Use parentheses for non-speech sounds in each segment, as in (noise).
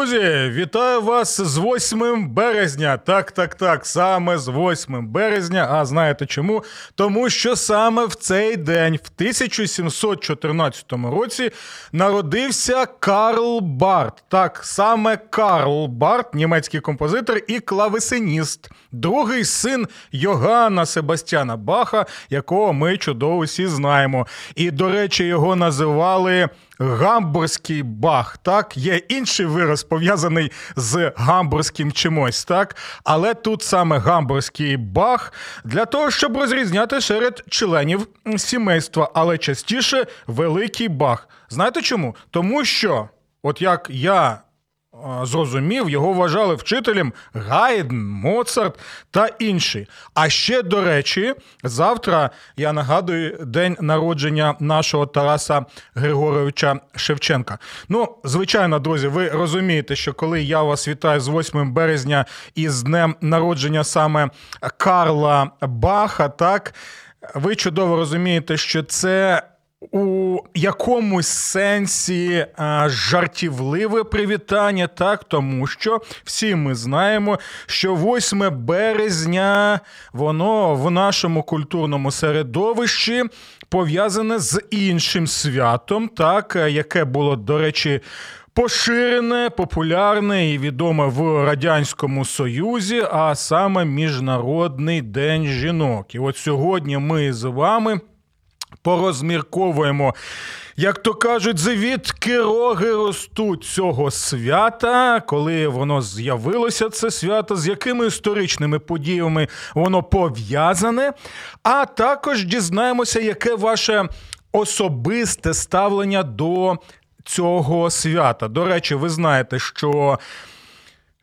Друзі, вітаю вас з 8 березня. Так, так, так, саме з 8 березня. А знаєте чому? Тому що саме в цей день, в 1714 році, народився Карл Барт. Так, саме Карл Барт, німецький композитор і клавесиніст, другий син Йоганна Себастьяна Баха, якого ми чудово всі знаємо. І, до речі, його називали. Гамбурзький бах, так, є інший вираз пов'язаний з гамбурзьким чимось, так. Але тут саме гамбурзький бах для того, щоб розрізняти серед членів сімейства, але частіше великий бах. Знаєте чому? Тому що, от як я зрозумів, його вважали вчителем Гайден, Моцарт та інші. А ще, до речі, завтра я нагадую день народження нашого Тараса Григоровича Шевченка. Ну, звичайно, друзі, ви розумієте, що коли я вас вітаю з 8 березня і з днем народження саме Карла Баха, так ви чудово розумієте, що це у якомусь сенсі а, жартівливе привітання, так, тому що всі ми знаємо, що 8 березня воно в нашому культурному середовищі пов'язане з іншим святом, так, яке було, до речі, Поширене, популярне і відоме в Радянському Союзі, а саме Міжнародний день жінок. І от сьогодні ми з вами порозмірковуємо. Як то кажуть, звідки роги ростуть цього свята, коли воно з'явилося, це свято, з якими історичними подіями воно пов'язане. А також дізнаємося, яке ваше особисте ставлення до цього свята. До речі, ви знаєте, що.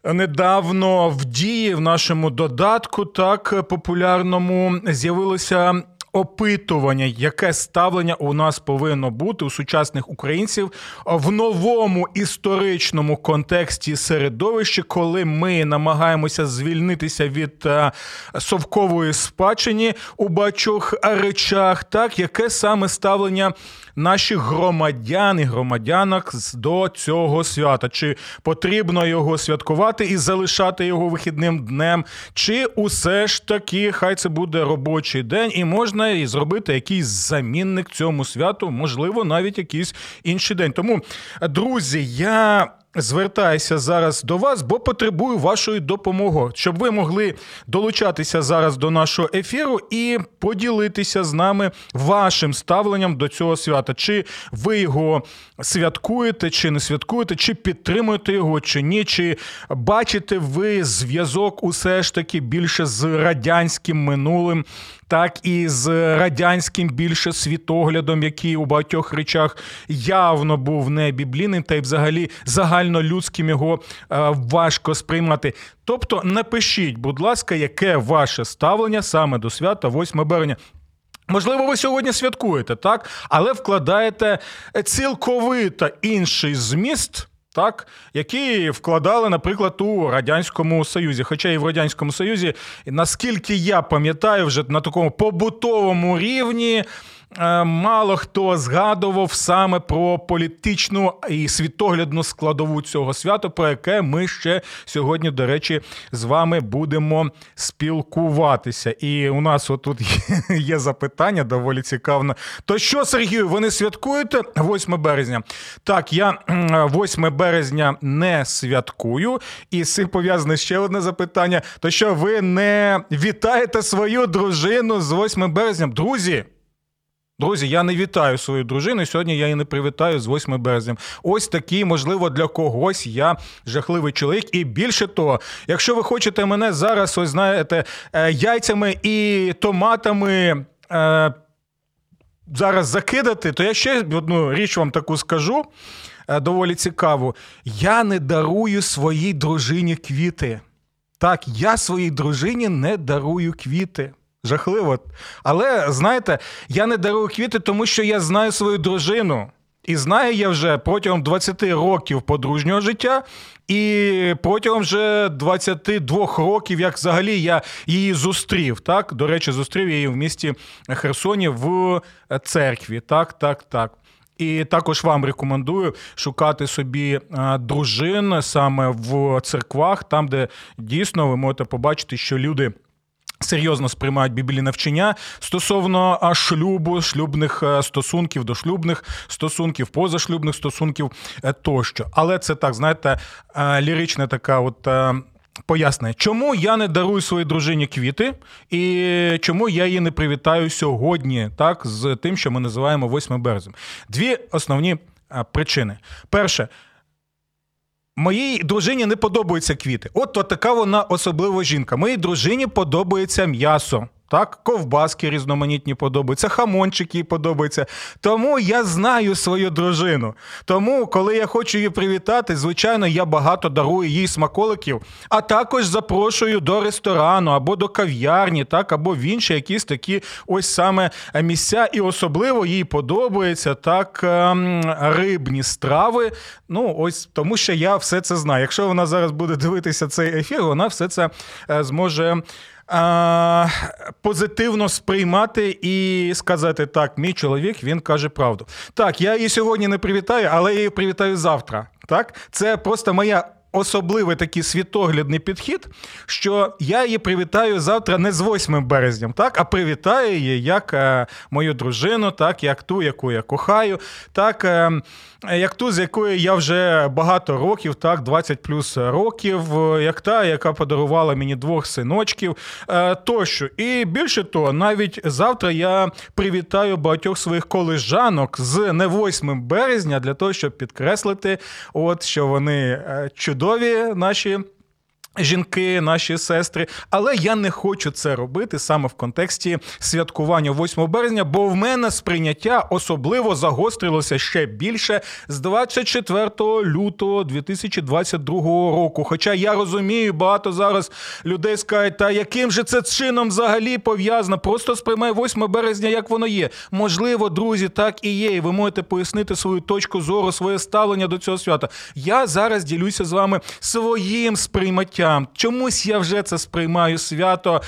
Недавно в дії в нашому додатку так популярному з'явилося опитування, яке ставлення у нас повинно бути у сучасних українців в новому історичному контексті середовища, коли ми намагаємося звільнитися від е, совкової спадщини у багатьох речах, так яке саме ставлення наших громадян і громадянок до цього свята? Чи потрібно його святкувати і залишати його вихідним днем? Чи усе ж таки хай це буде робочий день, і можна і зробити якийсь замінник цьому святу, можливо, навіть якийсь інший день. Тому, друзі, я звертаюся зараз до вас, бо потребую вашої допомоги, щоб ви могли долучатися зараз до нашого ефіру і поділитися з нами вашим ставленням до цього свята. Чи ви його святкуєте, чи не святкуєте, чи підтримуєте його, чи ні, чи бачите ви зв'язок усе ж таки більше з радянським минулим так і з радянським більше світоглядом, який у багатьох речах явно був не біблійним, та й взагалі загальнолюдським його е, важко сприймати. Тобто напишіть, будь ласка, яке ваше ставлення саме до свята 8 березня. Можливо, ви сьогодні святкуєте, так, але вкладаєте цілковито інший зміст так, які вкладали, наприклад, у радянському союзі. Хоча і в радянському союзі, наскільки я пам'ятаю, вже на такому побутовому рівні. Е, мало хто згадував саме про політичну і світоглядну складову цього свята, про яке ми ще сьогодні, до речі, з вами будемо спілкуватися. І у нас отут є запитання доволі цікаве. То що, Сергію, ви не святкуєте 8 березня? Так, я 8 березня не святкую, і з цим пов'язане ще одне запитання: то що ви не вітаєте свою дружину з 8 березня? Друзі? Друзі, я не вітаю свою дружину. Сьогодні я її не привітаю з 8 березня. Ось такий, можливо, для когось я жахливий чоловік. І більше того, якщо ви хочете мене зараз, ось знаєте, е, яйцями і томатами. Е, зараз закидати, то я ще одну річ вам таку скажу. е, доволі цікаву. Я не дарую своїй дружині квіти. Так, я своїй дружині не дарую квіти. Жахливо. Але знаєте, я не дарую квіти, тому що я знаю свою дружину. І знаю я вже протягом 20 років подружнього життя, і протягом вже 22 років, як взагалі я її зустрів. Так, до речі, зустрів її в місті Херсоні в церкві. Так, так, так. І також вам рекомендую шукати собі дружин саме в церквах, там, де дійсно ви можете побачити, що люди. Серйозно сприймають біблійне навчання стосовно шлюбу, шлюбних е, стосунків, дошлюбних стосунків, позашлюбних стосунків е, тощо. Але це так, знаєте, е, лірична така от. Пояснення, чому я не дарую своїй дружині квіти, і чому я її не привітаю сьогодні, так, з тим, що ми називаємо 8 березня. Дві основні причини. Перше, Моїй дружині не подобаються квіти. От, от така вона особлива жінка. Моїй дружині подобається м'ясо. Так, ковбаски різноманітні подобаються, хамончики подобаються. Тому я знаю свою дружину. Тому, коли я хочу її привітати, звичайно, я багато дарую їй смаколиків, а також запрошую до ресторану або до кав'ярні, так, або в інші якісь такі ось саме місця. І особливо їй подобаються так ем, рибні страви. Ну, ось тому що я все це знаю. Якщо вона зараз буде дивитися цей ефір, вона все це е, зможе позитивно сприймати і сказати, так, мій чоловік він каже правду. Так, я її сьогодні не привітаю, але я її привітаю завтра. Так, Це просто моя. Особливий такий світоглядний підхід, що я її привітаю завтра не з 8 березня, так, а привітаю її як е, мою дружину, так, як ту, яку я кохаю, так, е, як ту, з якою я вже багато років, так, 20 плюс років, як та, яка подарувала мені двох синочків е, тощо. І більше того, навіть завтра я привітаю багатьох своїх колежанок з не 8 березня для того, щоб підкреслити, от що вони е, чудові наші. Жінки, наші сестри, але я не хочу це робити саме в контексті святкування 8 березня, бо в мене сприйняття особливо загострилося ще більше з 24 лютого 2022 року. Хоча я розумію, багато зараз людей скажуть, та яким же це чином взагалі пов'язано? Просто сприймай 8 березня, як воно є. Можливо, друзі, так і є. І ви можете пояснити свою точку зору, своє ставлення до цього свята. Я зараз ділюся з вами своїм сприйматтям Чомусь я вже це сприймаю свято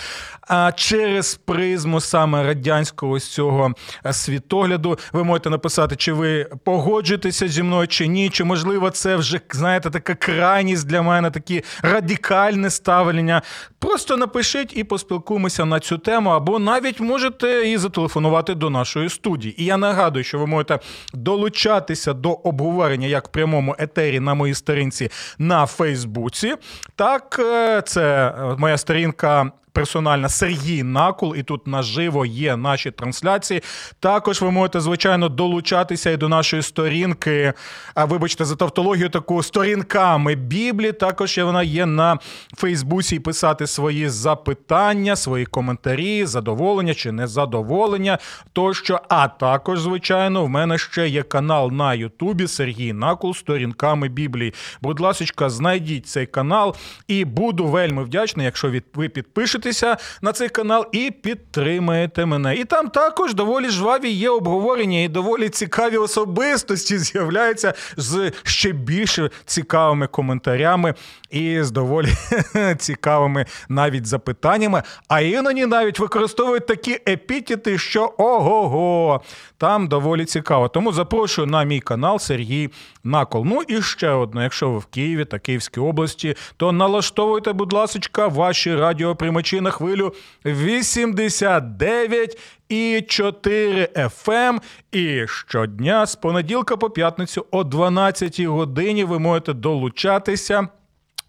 через призму саме радянського цього світогляду. Ви можете написати, чи ви погоджуєтеся зі мною, чи ні. Чи можливо це вже знаєте така крайність для мене, такі радикальне ставлення. Просто напишіть і поспілкуємося на цю тему, або навіть можете і зателефонувати до нашої студії. І я нагадую, що ви можете долучатися до обговорення як в прямому етері на моїй сторінці на Фейсбуці. Так, е, це е, моя сторінка персональна Сергій Накул, і тут наживо є наші трансляції. Також ви можете, звичайно, долучатися і до нашої сторінки. А вибачте, за тавтологію таку сторінками Біблії. Також вона є на Фейсбуці і писати свої запитання, свої коментарі, задоволення чи незадоволення. Тощо, а також, звичайно, в мене ще є канал на Ютубі Сергій Накул сторінками Біблії. Будь ласка, знайдіть цей канал і буду вельми вдячний, якщо ви підпишете підпишетеся на цей канал і підтримаєте мене. І там також доволі жваві є обговорення і доволі цікаві особистості з'являються з ще більше цікавими коментарями і з доволі (laughs) цікавими навіть запитаннями. А іноді навіть використовують такі епітети, що ого-го, там доволі цікаво. Тому запрошую на мій канал Сергій Накол. Ну і ще одне, якщо ви в Києві та Київській області, то налаштовуйте, будь ласка, ваші радіоприймачі на хвилю 89 і 4 FM. І щодня з понеділка по п'ятницю о 12 годині ви можете долучатися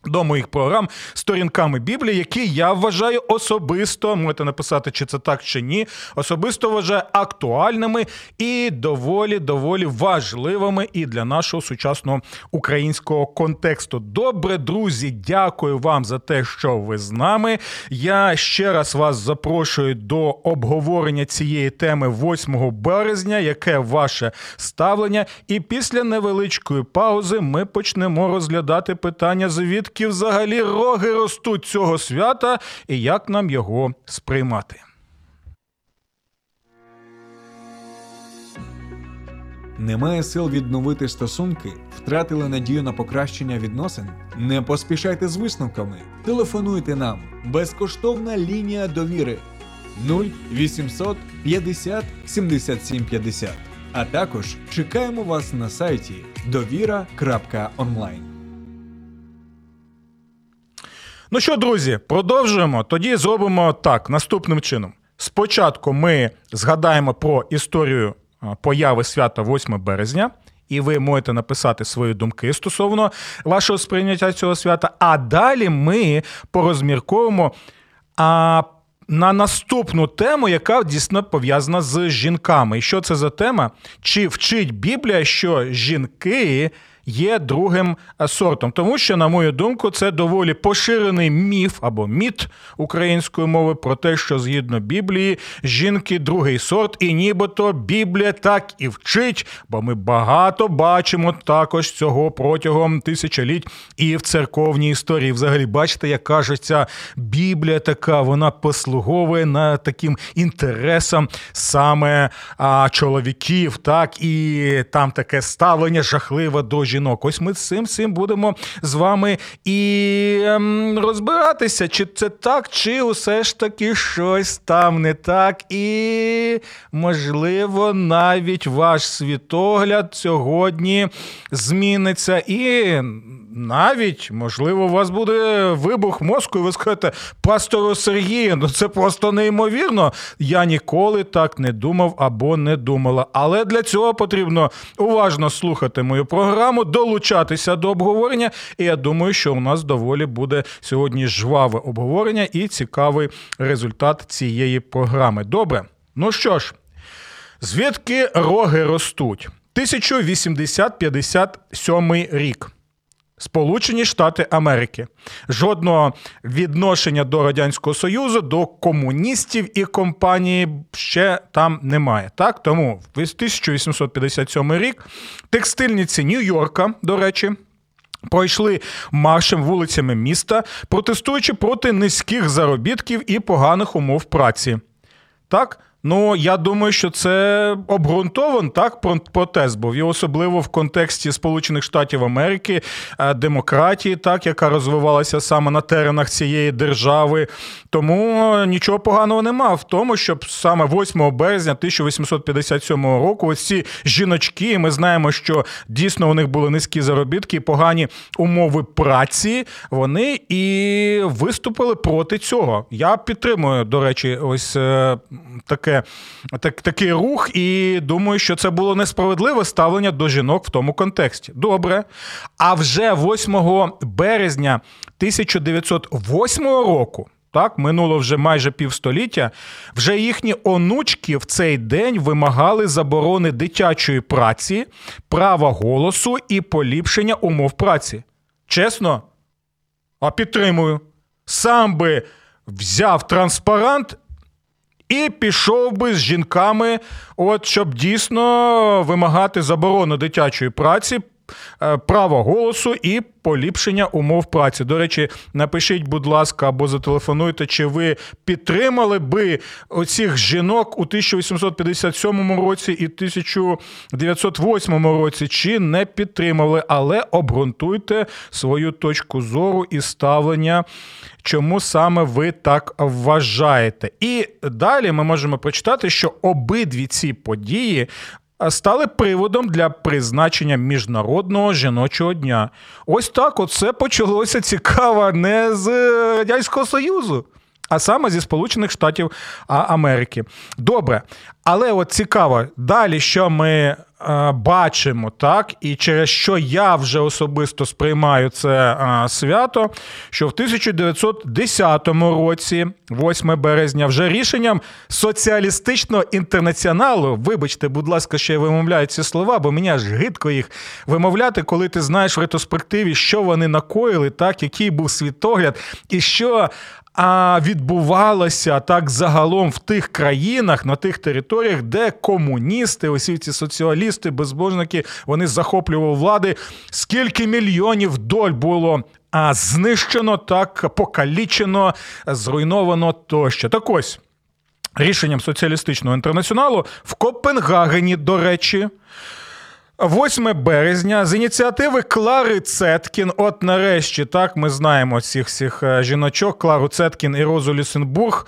до моїх програм сторінками Біблії, які я вважаю особисто, можете написати, чи це так, чи ні. Особисто вважаю актуальними і доволі доволі важливими і для нашого сучасного українського контексту. Добре, друзі, дякую вам за те, що ви з нами. Я ще раз вас запрошую до обговорення цієї теми 8 березня. Яке ваше ставлення? І після невеличкої паузи ми почнемо розглядати питання звідки звідки взагалі роги ростуть цього свята і як нам його сприймати. Немає сил відновити стосунки, втратили надію на покращення відносин. Не поспішайте з висновками. Телефонуйте нам. Безкоштовна лінія довіри 0800 50 77 50. А також чекаємо вас на сайті довіра.онлайн. Ну що, друзі, продовжуємо. Тоді зробимо так наступним чином. Спочатку ми згадаємо про історію появи свята 8 березня. І ви можете написати свої думки стосовно вашого сприйняття цього свята. А далі ми порозмірковуємо а, на наступну тему, яка дійсно пов'язана з жінками. І що це за тема? Чи вчить Біблія, що жінки є другим е, сортом, тому що, на мою думку, це доволі поширений міф або міт української мови про те, що згідно Біблії жінки другий сорт, і нібито Біблія так і вчить, бо ми багато бачимо також цього протягом тисячоліть і в церковній історії. Взагалі, бачите, як кажеться, Біблія така, вона послуговує на таким інтересам саме а, чоловіків, так і там таке ставлення жахливе до жінок. Ось ми з цим цим будемо з вами і ем, розбиратися, чи це так, чи усе ж таки щось там не так. І, можливо, навіть ваш світогляд сьогодні зміниться. І навіть, можливо, у вас буде вибух мозку, і ви скажете, пастору Сергію, ну це просто неймовірно. Я ніколи так не думав або не думала. Але для цього потрібно уважно слухати мою програму, долучатися до обговорення. І я думаю, що у нас доволі буде сьогодні жваве обговорення і цікавий результат цієї програми. Добре, ну що ж, звідки роги ростуть? 1857 рік. Сполучені Штати Америки. Жодного відношення до Радянського Союзу, до комуністів і компанії ще там немає. Так, тому 1857 рік текстильниці Нью-Йорка, до речі. Пройшли маршем вулицями міста, протестуючи проти низьких заробітків і поганих умов праці. Так, Ну, я думаю, що це обґрунтован так протест був і особливо в контексті Сполучених Штатів Америки, е, демократії, так яка розвивалася саме на теренах цієї держави. Тому нічого поганого нема в тому, щоб саме 8 березня 1857 року ось ці жіночки, ми знаємо, що дійсно у них були низькі заробітки, погані умови праці. Вони і виступили проти цього. Я підтримую, до речі, ось е, таке таке, так, такий рух, і думаю, що це було несправедливе ставлення до жінок в тому контексті. Добре. А вже 8 березня 1908 року. Так, минуло вже майже півстоліття. Вже їхні онучки в цей день вимагали заборони дитячої праці, права голосу і поліпшення умов праці. Чесно? А підтримую. Сам би взяв транспарант і пішов би з жінками, от щоб дійсно вимагати заборону дитячої праці, право голосу і поліпшення умов праці. До речі, напишіть, будь ласка, або зателефонуйте, чи ви підтримали би оцих жінок у 1857 році і 1908 році, чи не підтримали, але обґрунтуйте свою точку зору і ставлення. Чому саме ви так вважаєте? І далі ми можемо прочитати, що обидві ці події стали приводом для призначення міжнародного жіночого дня. Ось так оце почалося цікаво не з Радянського Союзу. А саме зі Сполучених Штатів Америки. Добре. Але от цікаво, далі, що ми е, бачимо, так, і через що я вже особисто сприймаю це е, свято, що в 1910 році, 8 березня, вже рішенням соціалістичного інтернаціоналу, вибачте, будь ласка, що я вимовляю ці слова, бо мені аж гидко їх вимовляти, коли ти знаєш в ретроспективі, що вони накоїли, так, який був світогляд, і що а відбувалося так загалом в тих країнах, на тих територіях, де комуністи, усі ці соціалісти, безбожники, вони захоплювали влади. Скільки мільйонів доль було а, знищено, так покалічено, зруйновано тощо. Так ось. Рішенням соціалістичного інтернаціоналу в Копенгагені, до речі, 8 березня з ініціативи Клари Цеткін. От нарешті, так ми знаємо всіх всіх е, жіночок, Клару Цеткін і Розу Люсенбург.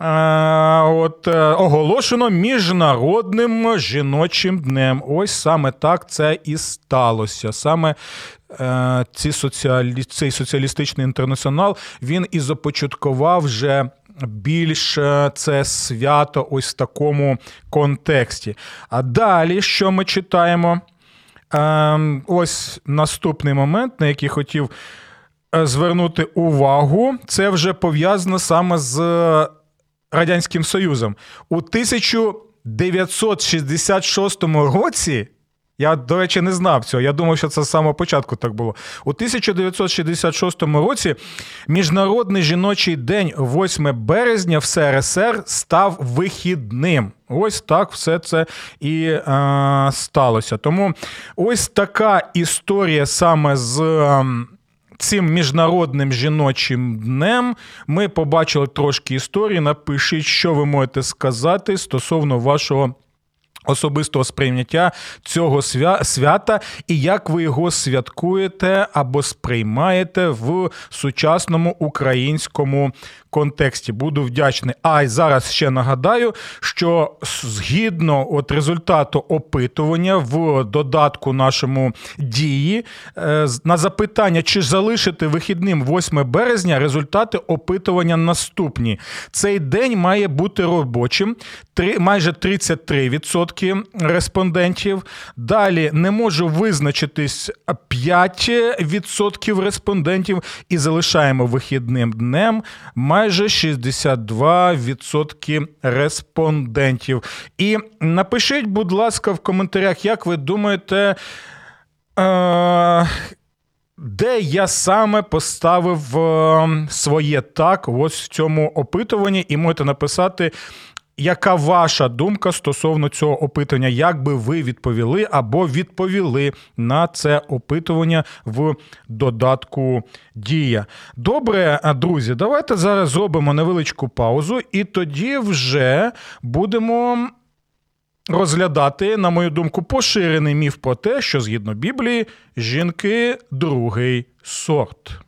Е, от е, оголошено міжнародним жіночим днем. Ось саме так це і сталося. Саме ці соціалі... цей соціалістичний інтернаціонал він і започаткував вже більш це свято ось в такому контексті. А далі, що ми читаємо? Ось наступний момент, на який хотів е, звернути увагу, це вже пов'язано саме з Радянським Союзом. У 1966 році я, до речі, не знав цього. Я думав, що це з самого початку так було. У 1966 році Міжнародний жіночий день, 8 березня, в СРСР став вихідним. Ось так все це і е, сталося. Тому ось така історія саме з. Е, Цим міжнародним жіночим днем ми побачили трошки історії. Напишіть, що ви можете сказати стосовно вашого особистого сприйняття цього свята і як ви його святкуєте або сприймаєте в сучасному українському контексті. Буду вдячний. А й зараз ще нагадаю, що згідно от результату опитування в додатку нашому дії е, на запитання, чи залишити вихідним 8 березня, результати опитування наступні. Цей день має бути робочим. Три Майже 33% респондентів. Далі не можу визначитись 5% респондентів і залишаємо вихідним днем майже 62% респондентів. І напишіть, будь ласка, в коментарях, як ви думаєте. Е- де я саме поставив е, своє так ось в цьому опитуванні, і можете написати яка ваша думка стосовно цього опитування? Як би ви відповіли або відповіли на це опитування в додатку Дія? Добре, друзі, давайте зараз зробимо невеличку паузу, і тоді вже будемо. Розглядати, на мою думку, поширений міф про те, що згідно Біблії жінки другий сорт.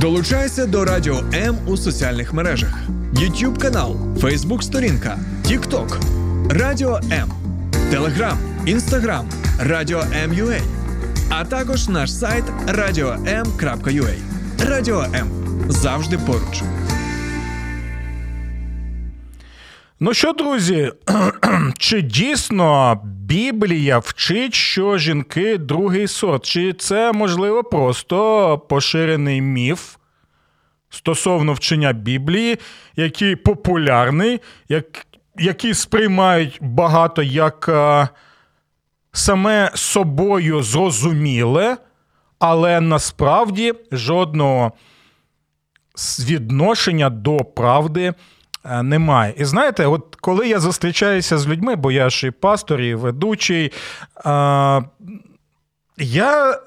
Долучайся до Радіо М у соціальних мережах: YouTube канал, Facebook сторінка, TikTok, Радіо М, Телеграм, Інстаграм, Радіо М.Ю.А. а також наш сайт radio.m.ua. Радіо М завжди поруч. Ну що, друзі, (clears throat) чи дійсно Біблія вчить, що жінки другий сорт? Чи це можливо просто поширений міф стосовно вчення Біблії, який популярний, як, який сприймають багато як а, саме собою зрозуміле, але насправді жодного відношення до правди. Е, немає. І знаєте, от коли я зустрічаюся з людьми, бо я ж і пастор, і ведучий, а, я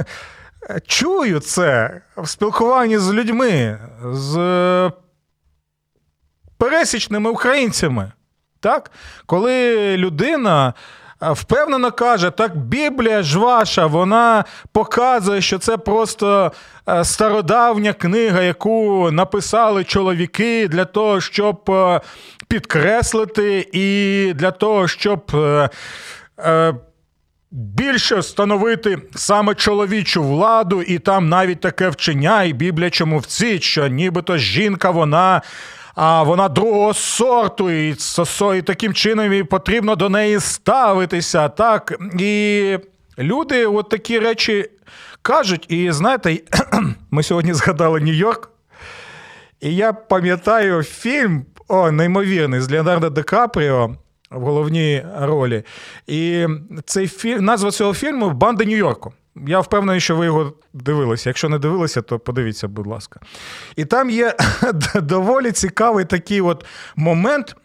(laughs) чую це в спілкуванні з людьми, з пересічними українцями. Так? Коли людина впевнено каже, так Біблія ж ваша, вона показує, що це просто е, стародавня книга, яку написали чоловіки для того, щоб е, підкреслити, і для того, щоб. Е, більше встановити саме чоловічу владу, і там навіть таке вчення, і Біблія чому вцить, що нібито жінка вона а вона другого сорту, і, і таким чином і потрібно до неї ставитися. Так? І люди от такі речі кажуть. І знаєте, (clears throat) ми сьогодні згадали Нью-Йорк, і я пам'ятаю фільм о, неймовірний з Леонардо Ди Капріо в головній ролі. І цей фільм, назва цього фільму Банда Нью-Йорку. Я впевнений, що ви його дивилися. Якщо не дивилися, то подивіться, будь ласка. І там є (laughs) доволі цікавий такий от момент.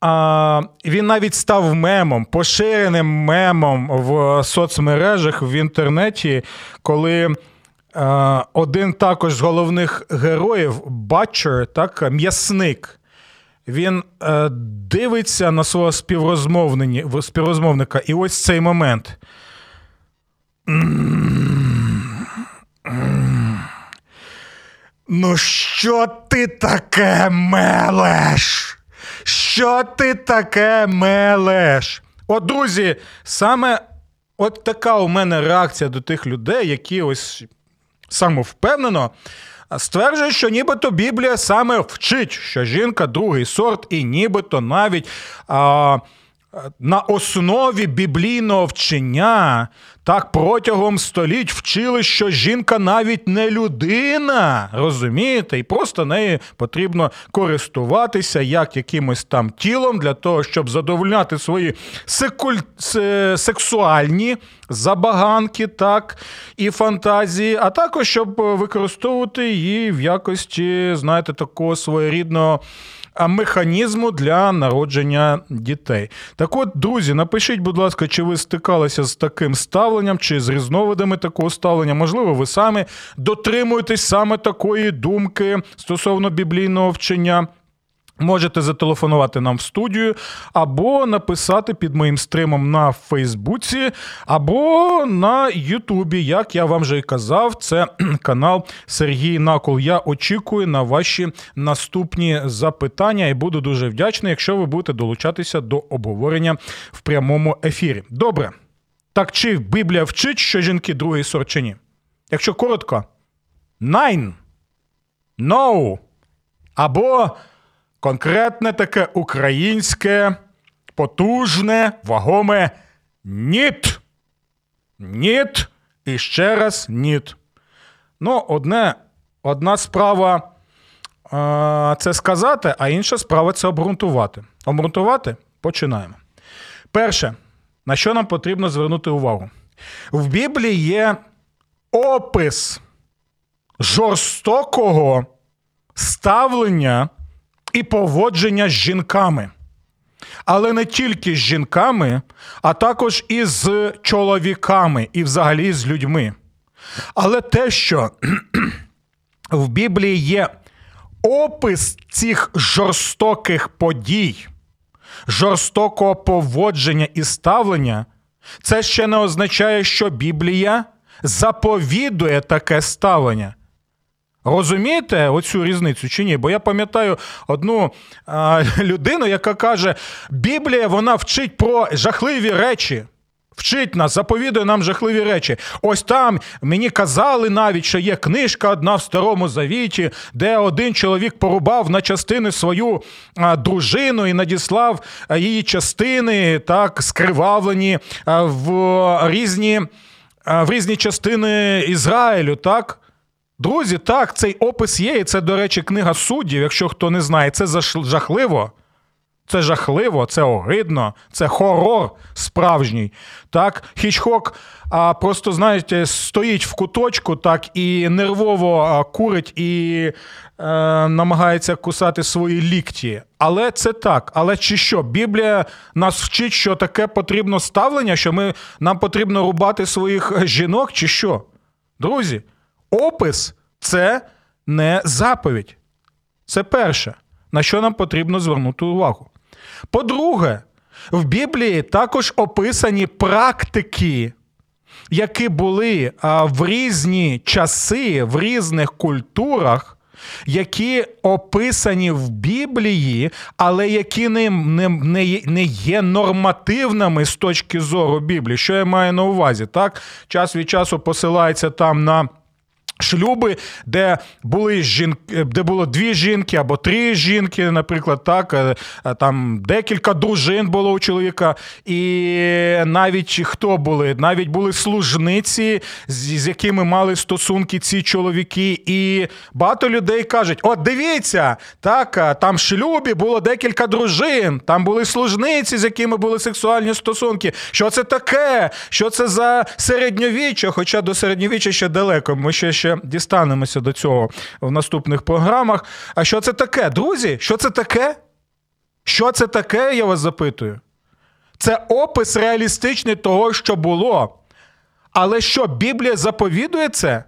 А, Він навіть став мемом, поширеним мемом в соцмережах в інтернеті, коли а, один також з головних героїв, Батчер, так, м'ясник. Він е, дивиться на свого співрозмовника, і ось цей момент. Ну, що ти таке мелеш? Що ти таке мелеш? От, друзі, саме от така у мене реакція до тих людей, які ось самовпевнено стверджують, що нібито Біблія саме вчить, що жінка другий сорт, і нібито навіть. А, на основі біблійного вчення так протягом століть вчили, що жінка навіть не людина, розумієте, і просто нею потрібно користуватися як якимось там тілом для того, щоб задовольняти свої сексуальні забаганки, так, і фантазії, а також щоб використовувати її в якості, знаєте, такого своєрідного механізму для народження дітей. Так от, друзі, напишіть, будь ласка, чи ви стикалися з таким ставленням, чи з різновидами такого ставлення? Можливо, ви самі дотримуєтесь саме такої думки стосовно біблійного вчення. Можете зателефонувати нам в студію, або написати під моїм стримом на Фейсбуці, або на Ютубі. Як я вам вже і казав, це канал Сергій Накол. Я очікую на ваші наступні запитання і буду дуже вдячний, якщо ви будете долучатися до обговорення в прямому ефірі. Добре. Так чи Біблія вчить, що жінки другий сорт чи ні? Якщо коротко, nine, no, або конкретне таке українське, потужне, вагоме ніт. Ніт і ще раз ніт. Ну, одне, одна справа е, це сказати, а інша справа це обґрунтувати. Обґрунтувати починаємо. Перше, на що нам потрібно звернути увагу? В Біблії є опис жорстокого ставлення і поводження з жінками. Але не тільки з жінками, а також і з чоловіками, і взагалі з людьми. Але те, що (clears throat) в Біблії є опис цих жорстоких подій, жорстокого поводження і ставлення, це ще не означає, що Біблія заповідує таке ставлення. Розумієте оцю різницю чи ні? Бо я пам'ятаю одну а, (laughs) людину, яка каже: Біблія вона вчить про жахливі речі. Вчить нас, заповідує нам жахливі речі. Ось там мені казали навіть, що є книжка одна в старому завіті, де один чоловік порубав на частини свою дружину і надіслав її частини, так, скривавлені в різні в різні частини Ізраїлю. так. Друзі, так, цей опис є, і це, до речі, книга суддів. Якщо хто не знає, це жахливо. Це жахливо, це огидно, це хорор справжній. Так, Хічхок а, просто, знаєте, стоїть в куточку, так, і нервово курить і е, намагається кусати свої лікті. Але це так. Але чи що? Біблія нас вчить, що таке потрібно ставлення, що ми, нам потрібно рубати своїх жінок, чи що? Друзі? Опис це не заповідь. Це перше, на що нам потрібно звернути увагу. По-друге, в Біблії також описані практики, які були в різні часи, в різних культурах, які описані в Біблії, але які не, не, не є нормативними з точки зору Біблії. Що я маю на увазі? Так? Час від часу посилається там на Шлюби, де були жінки, де було дві жінки або три жінки, наприклад, так е, е, там декілька дружин було у чоловіка, і навіть хто були, навіть були служниці, з, якими мали стосунки ці чоловіки. І багато людей кажуть: от дивіться, так е, там шлюбі було декілька дружин, там були служниці, з якими були сексуальні стосунки. Що це таке? Що це за середньовіччя? Хоча до середньовіччя ще далеко. Ми ще ще дістанемося до цього в наступних програмах. А що це таке, друзі? Що це таке? Що це таке, я вас запитую? Це опис реалістичний того, що було. Але що Біблія заповідує це?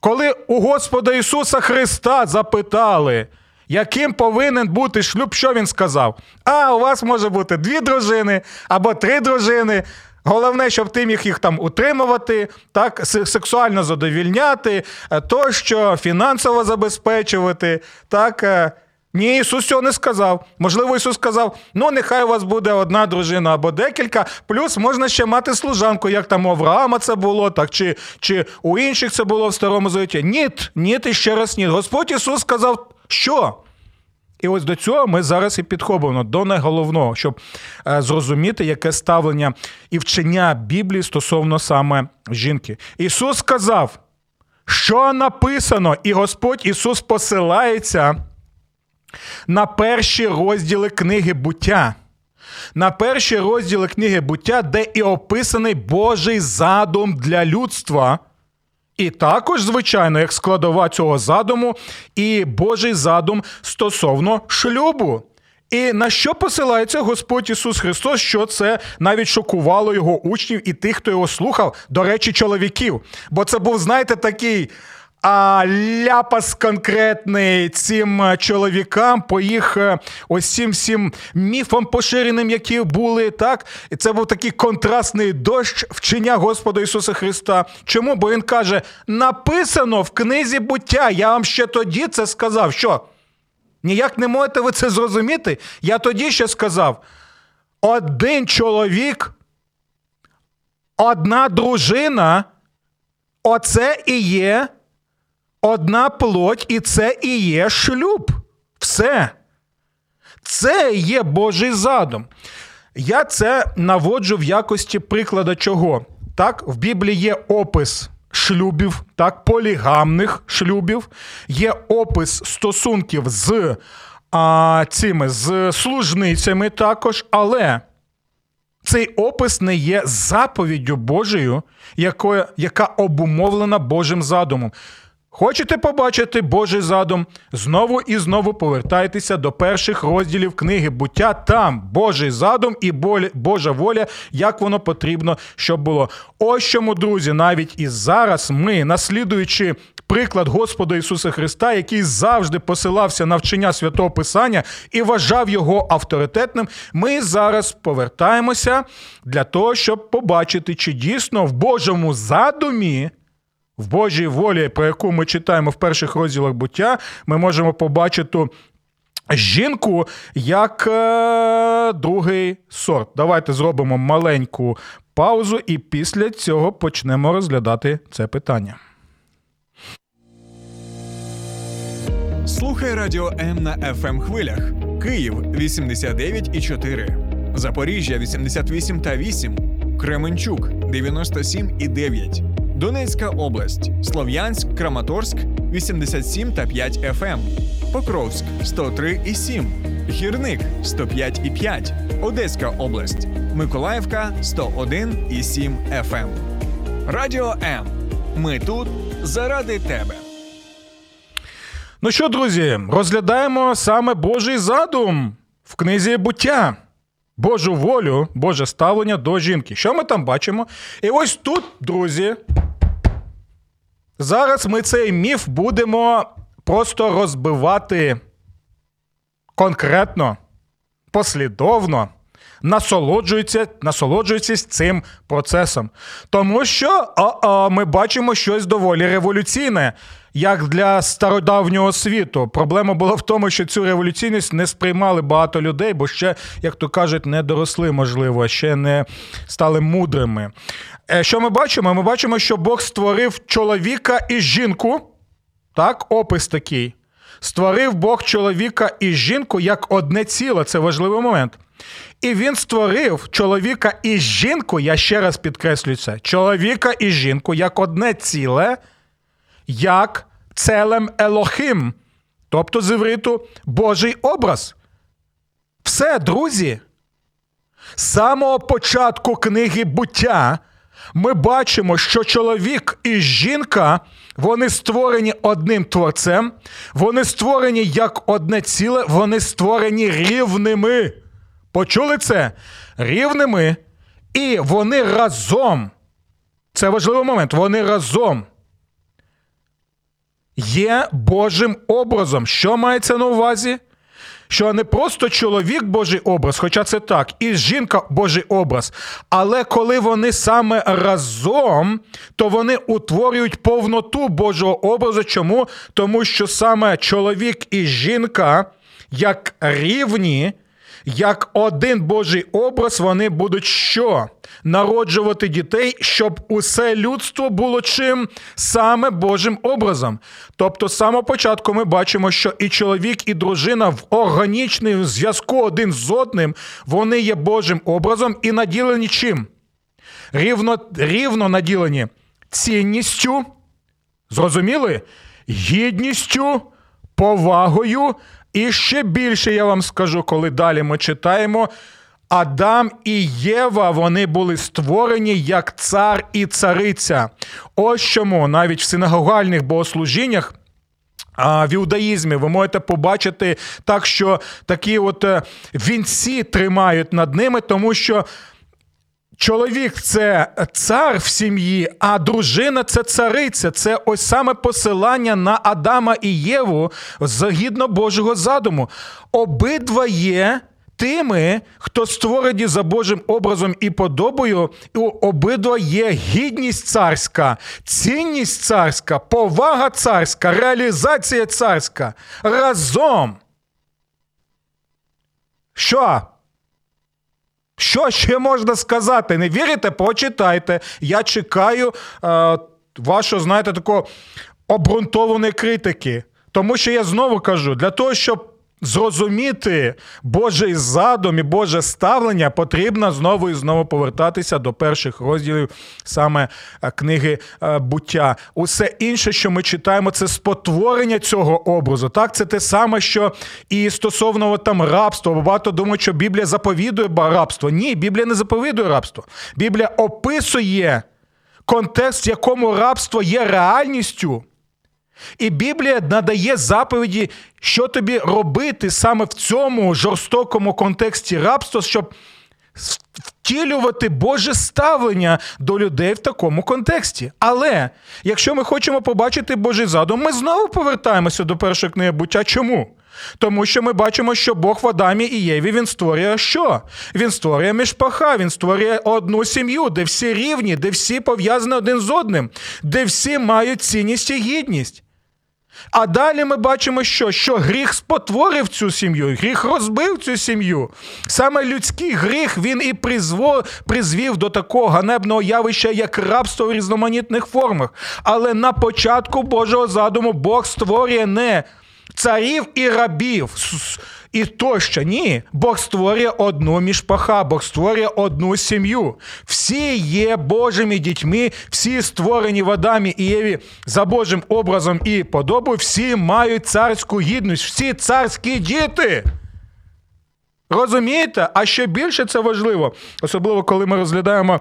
Коли у Господа Ісуса Христа запитали, яким повинен бути шлюб, що він сказав? А, у вас може бути дві дружини або три дружини. Головне, щоб ти міг їх там утримувати, так, сексуально задовільняти, е, тощо фінансово забезпечувати. так. Е. Ні, Ісус цього не сказав. Можливо, Ісус сказав: ну, нехай у вас буде одна дружина або декілька, плюс можна ще мати служанку, як там у Авраама це було, так, чи чи у інших це було в Старому Завіті. Ні, ні, і ще раз ні. Господь Ісус сказав, що? І ось до цього ми зараз і підходимо до найголовного, щоб е, зрозуміти, яке ставлення і вчення Біблії стосовно саме жінки. Ісус сказав, що написано, і Господь Ісус посилається на перші розділи книги буття. На перші розділи книги буття, де і описаний Божий задум для людства. І також, звичайно, як складова цього задуму, і Божий задум стосовно шлюбу. І на що посилається Господь Ісус Христос, що це навіть шокувало його учнів і тих, хто його слухав, до речі, чоловіків. Бо це був, знаєте, такий а ляпас конкретний цим е, чоловікам по їх е, ось всім міфам поширеним, які були, так? І це був такий контрастний дощ вчення Господа Ісуса Христа. Чому? Бо Він каже: написано в книзі буття, я вам ще тоді це сказав. Що? Ніяк не можете ви це зрозуміти? Я тоді ще сказав: один чоловік, одна дружина, оце і є одна плоть, і це і є шлюб. Все. Це є Божий задум. Я це наводжу в якості прикладу чого. Так, в Біблії є опис шлюбів, так, полігамних шлюбів, є опис стосунків з а, цими з служницями також, але цей опис не є заповіддю Божою, яка обумовлена Божим задумом. Хочете побачити Божий задум? Знову і знову повертайтеся до перших розділів книги буття. Там Божий задум і Божа воля, як воно потрібно, щоб було. Ось чому, друзі, навіть і зараз ми, наслідуючи приклад Господа Ісуса Христа, який завжди посилався на вчення святого Писання і вважав його авторитетним, ми зараз повертаємося для того, щоб побачити, чи дійсно в Божому задумі в Божій волі, про яку ми читаємо в перших розділах буття, ми можемо побачити. Жінку як е, другий сорт. Давайте зробимо маленьку паузу, і після цього почнемо розглядати це питання. Слухай радіо М на fm ем хвилях. Київ 89,4, Запоріжжя 88 та 8, Кременчук 97 і 9. Донецька область, Слов'янськ, Краматорськ 87 та 5 FM, ем. Покровськ 103 і 7, Гірник 105 і 5, Одеська область, Миколаївка 101 і 7 FM. Ем. Радіо М. Ми тут заради тебе. Ну що, друзі, розглядаємо саме Божий задум в книзі буття. Божу волю, Боже ставлення до жінки. Що ми там бачимо? І ось тут, друзі, Зараз ми цей міф будемо просто розбивати конкретно, послідовно, насолоджуються, насолоджуються цим процесом. Тому що а-а, ми бачимо щось доволі революційне. Як для стародавнього світу, проблема була в тому, що цю революційність не сприймали багато людей, бо ще, як то кажуть, не доросли, можливо, ще не стали мудрими. Е, що ми бачимо? Ми бачимо, що Бог створив чоловіка і жінку. Так, опис такий. Створив Бог чоловіка і жінку як одне ціле. Це важливий момент. І він створив чоловіка і жінку, я ще раз підкреслюю це, чоловіка і жінку як одне ціле, як целем Елохим, тобто з івриту Божий образ. Все, друзі. З самого початку книги буття ми бачимо, що чоловік і жінка вони створені одним творцем, вони створені як одне ціле, вони створені рівними. Почули це? Рівними. І вони разом. Це важливий момент. Вони разом є Божим образом. Що мається на увазі? Що не просто чоловік Божий образ, хоча це так, і жінка Божий образ. Але коли вони саме разом, то вони утворюють повноту Божого образу. Чому? Тому що саме чоловік і жінка, як рівні, як один Божий образ, вони будуть що? Народжувати дітей, щоб усе людство було чим саме Божим образом. Тобто, з самого початку ми бачимо, що і чоловік, і дружина в органічному зв'язку один з одним, вони є Божим образом і наділені чим? Рівно, Рівно наділені цінністю, зрозуміли? Гідністю, повагою. І ще більше я вам скажу, коли далі ми читаємо. Адам і Єва вони були створені як цар і цариця. Ось чому навіть в синагогальних богослужіннях. В іудаїзмі ви можете побачити так, що такі от е, вінці тримають над ними, тому що Чоловік це цар в сім'ї, а дружина це цариця. Це ось саме посилання на Адама і Єву згідно Божого задуму. Обидва є тими, хто створені за Божим образом і подобою, і обидва є гідність царська, цінність царська, повага царська, реалізація царська разом. Що? Що ще можна сказати? Не вірите? Почитайте. Я чекаю е, вашого, знаєте, такого обґрунтованої критики. Тому що я знову кажу: для того, щоб зрозуміти Божий задум і Боже ставлення, потрібно знову і знову повертатися до перших розділів саме е, книги е, буття. Усе інше, що ми читаємо, це спотворення цього образу. Так, це те саме, що і стосовно там рабства. Багато думають, що Біблія заповідує рабство. Ні, Біблія не заповідує рабство. Біблія описує контекст, в якому рабство є реальністю. І Біблія надає заповіді, що тобі робити саме в цьому жорстокому контексті рабства, щоб втілювати Боже ставлення до людей в такому контексті. Але якщо ми хочемо побачити Божий задум, ми знову повертаємося до першої книги буття. Чому? Тому що ми бачимо, що Бог в Адамі і Єві він створює що? Він створює мішпаха, він створює одну сім'ю, де всі рівні, де всі пов'язані один з одним, де всі мають цінність і гідність. А далі ми бачимо, що що гріх спотворив цю сім'ю, гріх розбив цю сім'ю. Саме людський гріх він і призво, призвів до такого ганебного явища, як рабство в різноманітних формах. Але на початку Божого задуму Бог створює не царів і рабів і тощо. Ні, Бог створює одну мішпаха, Бог створює одну сім'ю. Всі є Божими дітьми, всі створені в Адамі і Єві за Божим образом і подобою, всі мають царську гідність, всі царські діти. Розумієте? А ще більше це важливо, особливо коли ми розглядаємо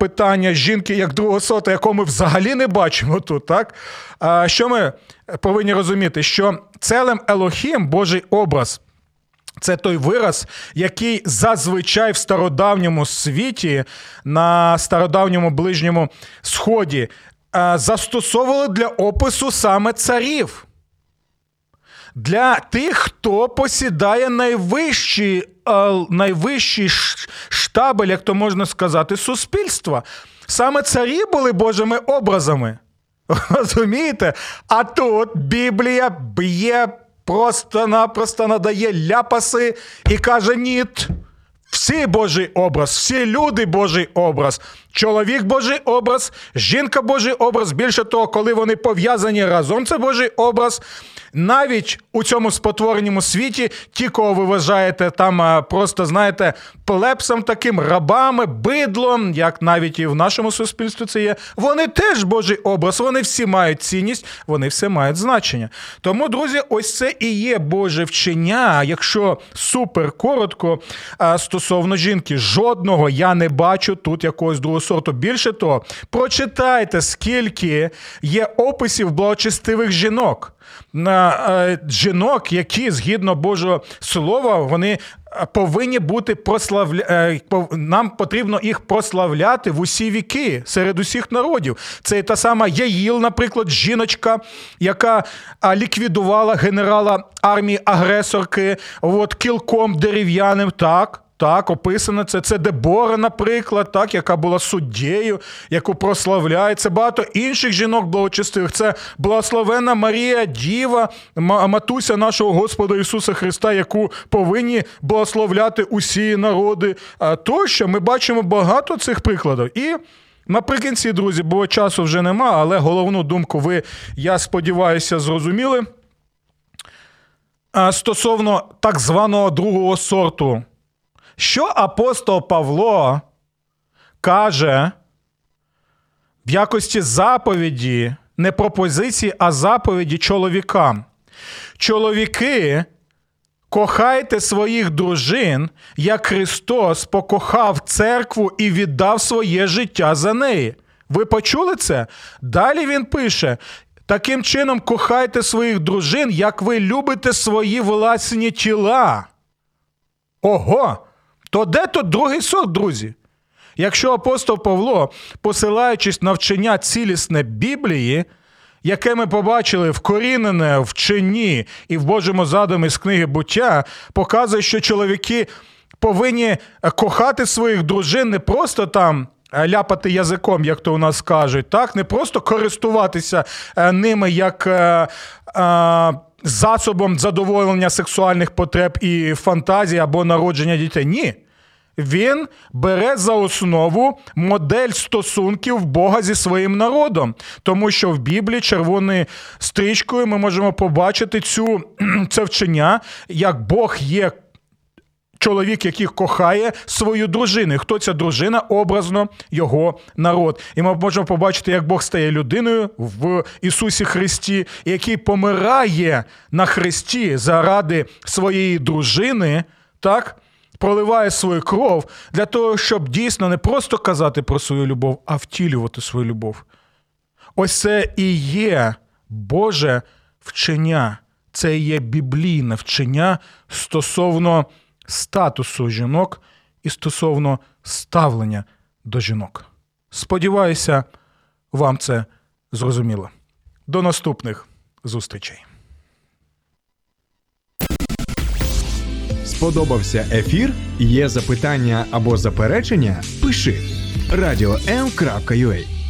питання жінки як другого сота, якого ми взагалі не бачимо тут. так? Що ми повинні розуміти? Що целем Елохім, Божий образ, це той вираз, який зазвичай в стародавньому світі, на стародавньому ближньому сході, застосовували для опису саме царів. для тих, хто посідає найвищий, е, найвищий штабель, як то можна сказати, суспільства. Саме царі були Божими образами. (laughs) Розумієте? А тут Біблія б'є просто-напросто надає ляпаси і каже: ні. Всі Божий образ, всі люди Божий образ, чоловік Божий образ, жінка Божий образ. Більше того, коли вони пов'язані разом, це Божий образ. Навіть у цьому спотвореному світі, ті, кого ви вважаєте там просто, знаєте, плепсом таким, рабами, бидлом, як навіть і в нашому суспільстві це є, вони теж Божий образ, вони всі мають цінність, вони все мають значення. Тому, друзі, ось це і є Боже вчення. Якщо супер коротко стосовно жінки, жодного я не бачу тут якогось другого сорту. Більше того, прочитайте, скільки є описів благочестивих жінок. На е, жінок, які згідно Божого слова, вони е, повинні бути прославля... е, Нам потрібно їх прославляти в усі віки серед усіх народів. Це та сама Яїл, наприклад, жіночка, яка ліквідувала генерала армії агресорки, от кілком дерев'яним. Так. Так, описано це. Це Дебора, наприклад, так, яка була суддєю, яку прославляє. Це багато інших жінок благочестивих. Це благословена Марія Діва, матуся нашого Господа Ісуса Христа, яку повинні благословляти усі народи. Тощо ми бачимо багато цих прикладів. І наприкінці, друзі, бо часу вже нема, але головну думку ви, я сподіваюся, зрозуміли. Стосовно так званого другого сорту. Що апостол Павло каже в якості заповіді, не пропозиції, а заповіді чоловікам? Чоловіки, кохайте своїх дружин, як Христос покохав церкву і віддав своє життя за неї. Ви почули це? Далі він пише: таким чином кохайте своїх дружин, як ви любите свої власні тіла. Ого! То де тут другий сорт, друзі? Якщо апостол Павло, посилаючись на вчення цілісне Біблії, яке ми побачили вкорінене в вченні і в Божому задумі з книги буття, показує, що чоловіки повинні е, кохати своїх дружин не просто там. е, Ляпати язиком, як то у нас кажуть, так не просто користуватися е, ними як е, е, засобом задоволення сексуальних потреб і фантазій або народження дітей. Ні. Він бере за основу модель стосунків Бога зі своїм народом, тому що в Біблії червоною стрічкою ми можемо побачити цю (clears throat) це вчення, як Бог є чоловік, який кохає свою дружину. І Хто ця дружина? Образно його народ. І ми можемо побачити, як Бог стає людиною в Ісусі Христі, який помирає на Христі заради своєї дружини, так? Проливає свою кров для того, щоб дійсно не просто казати про свою любов, а втілювати свою любов. Ось це і є Боже вчення, це і є біблійне вчення стосовно статусу жінок і стосовно ставлення до жінок. Сподіваюся, вам це зрозуміло. До наступних зустрічей. Сподобався ефір? Є запитання або заперечення? Пиши радіом.ua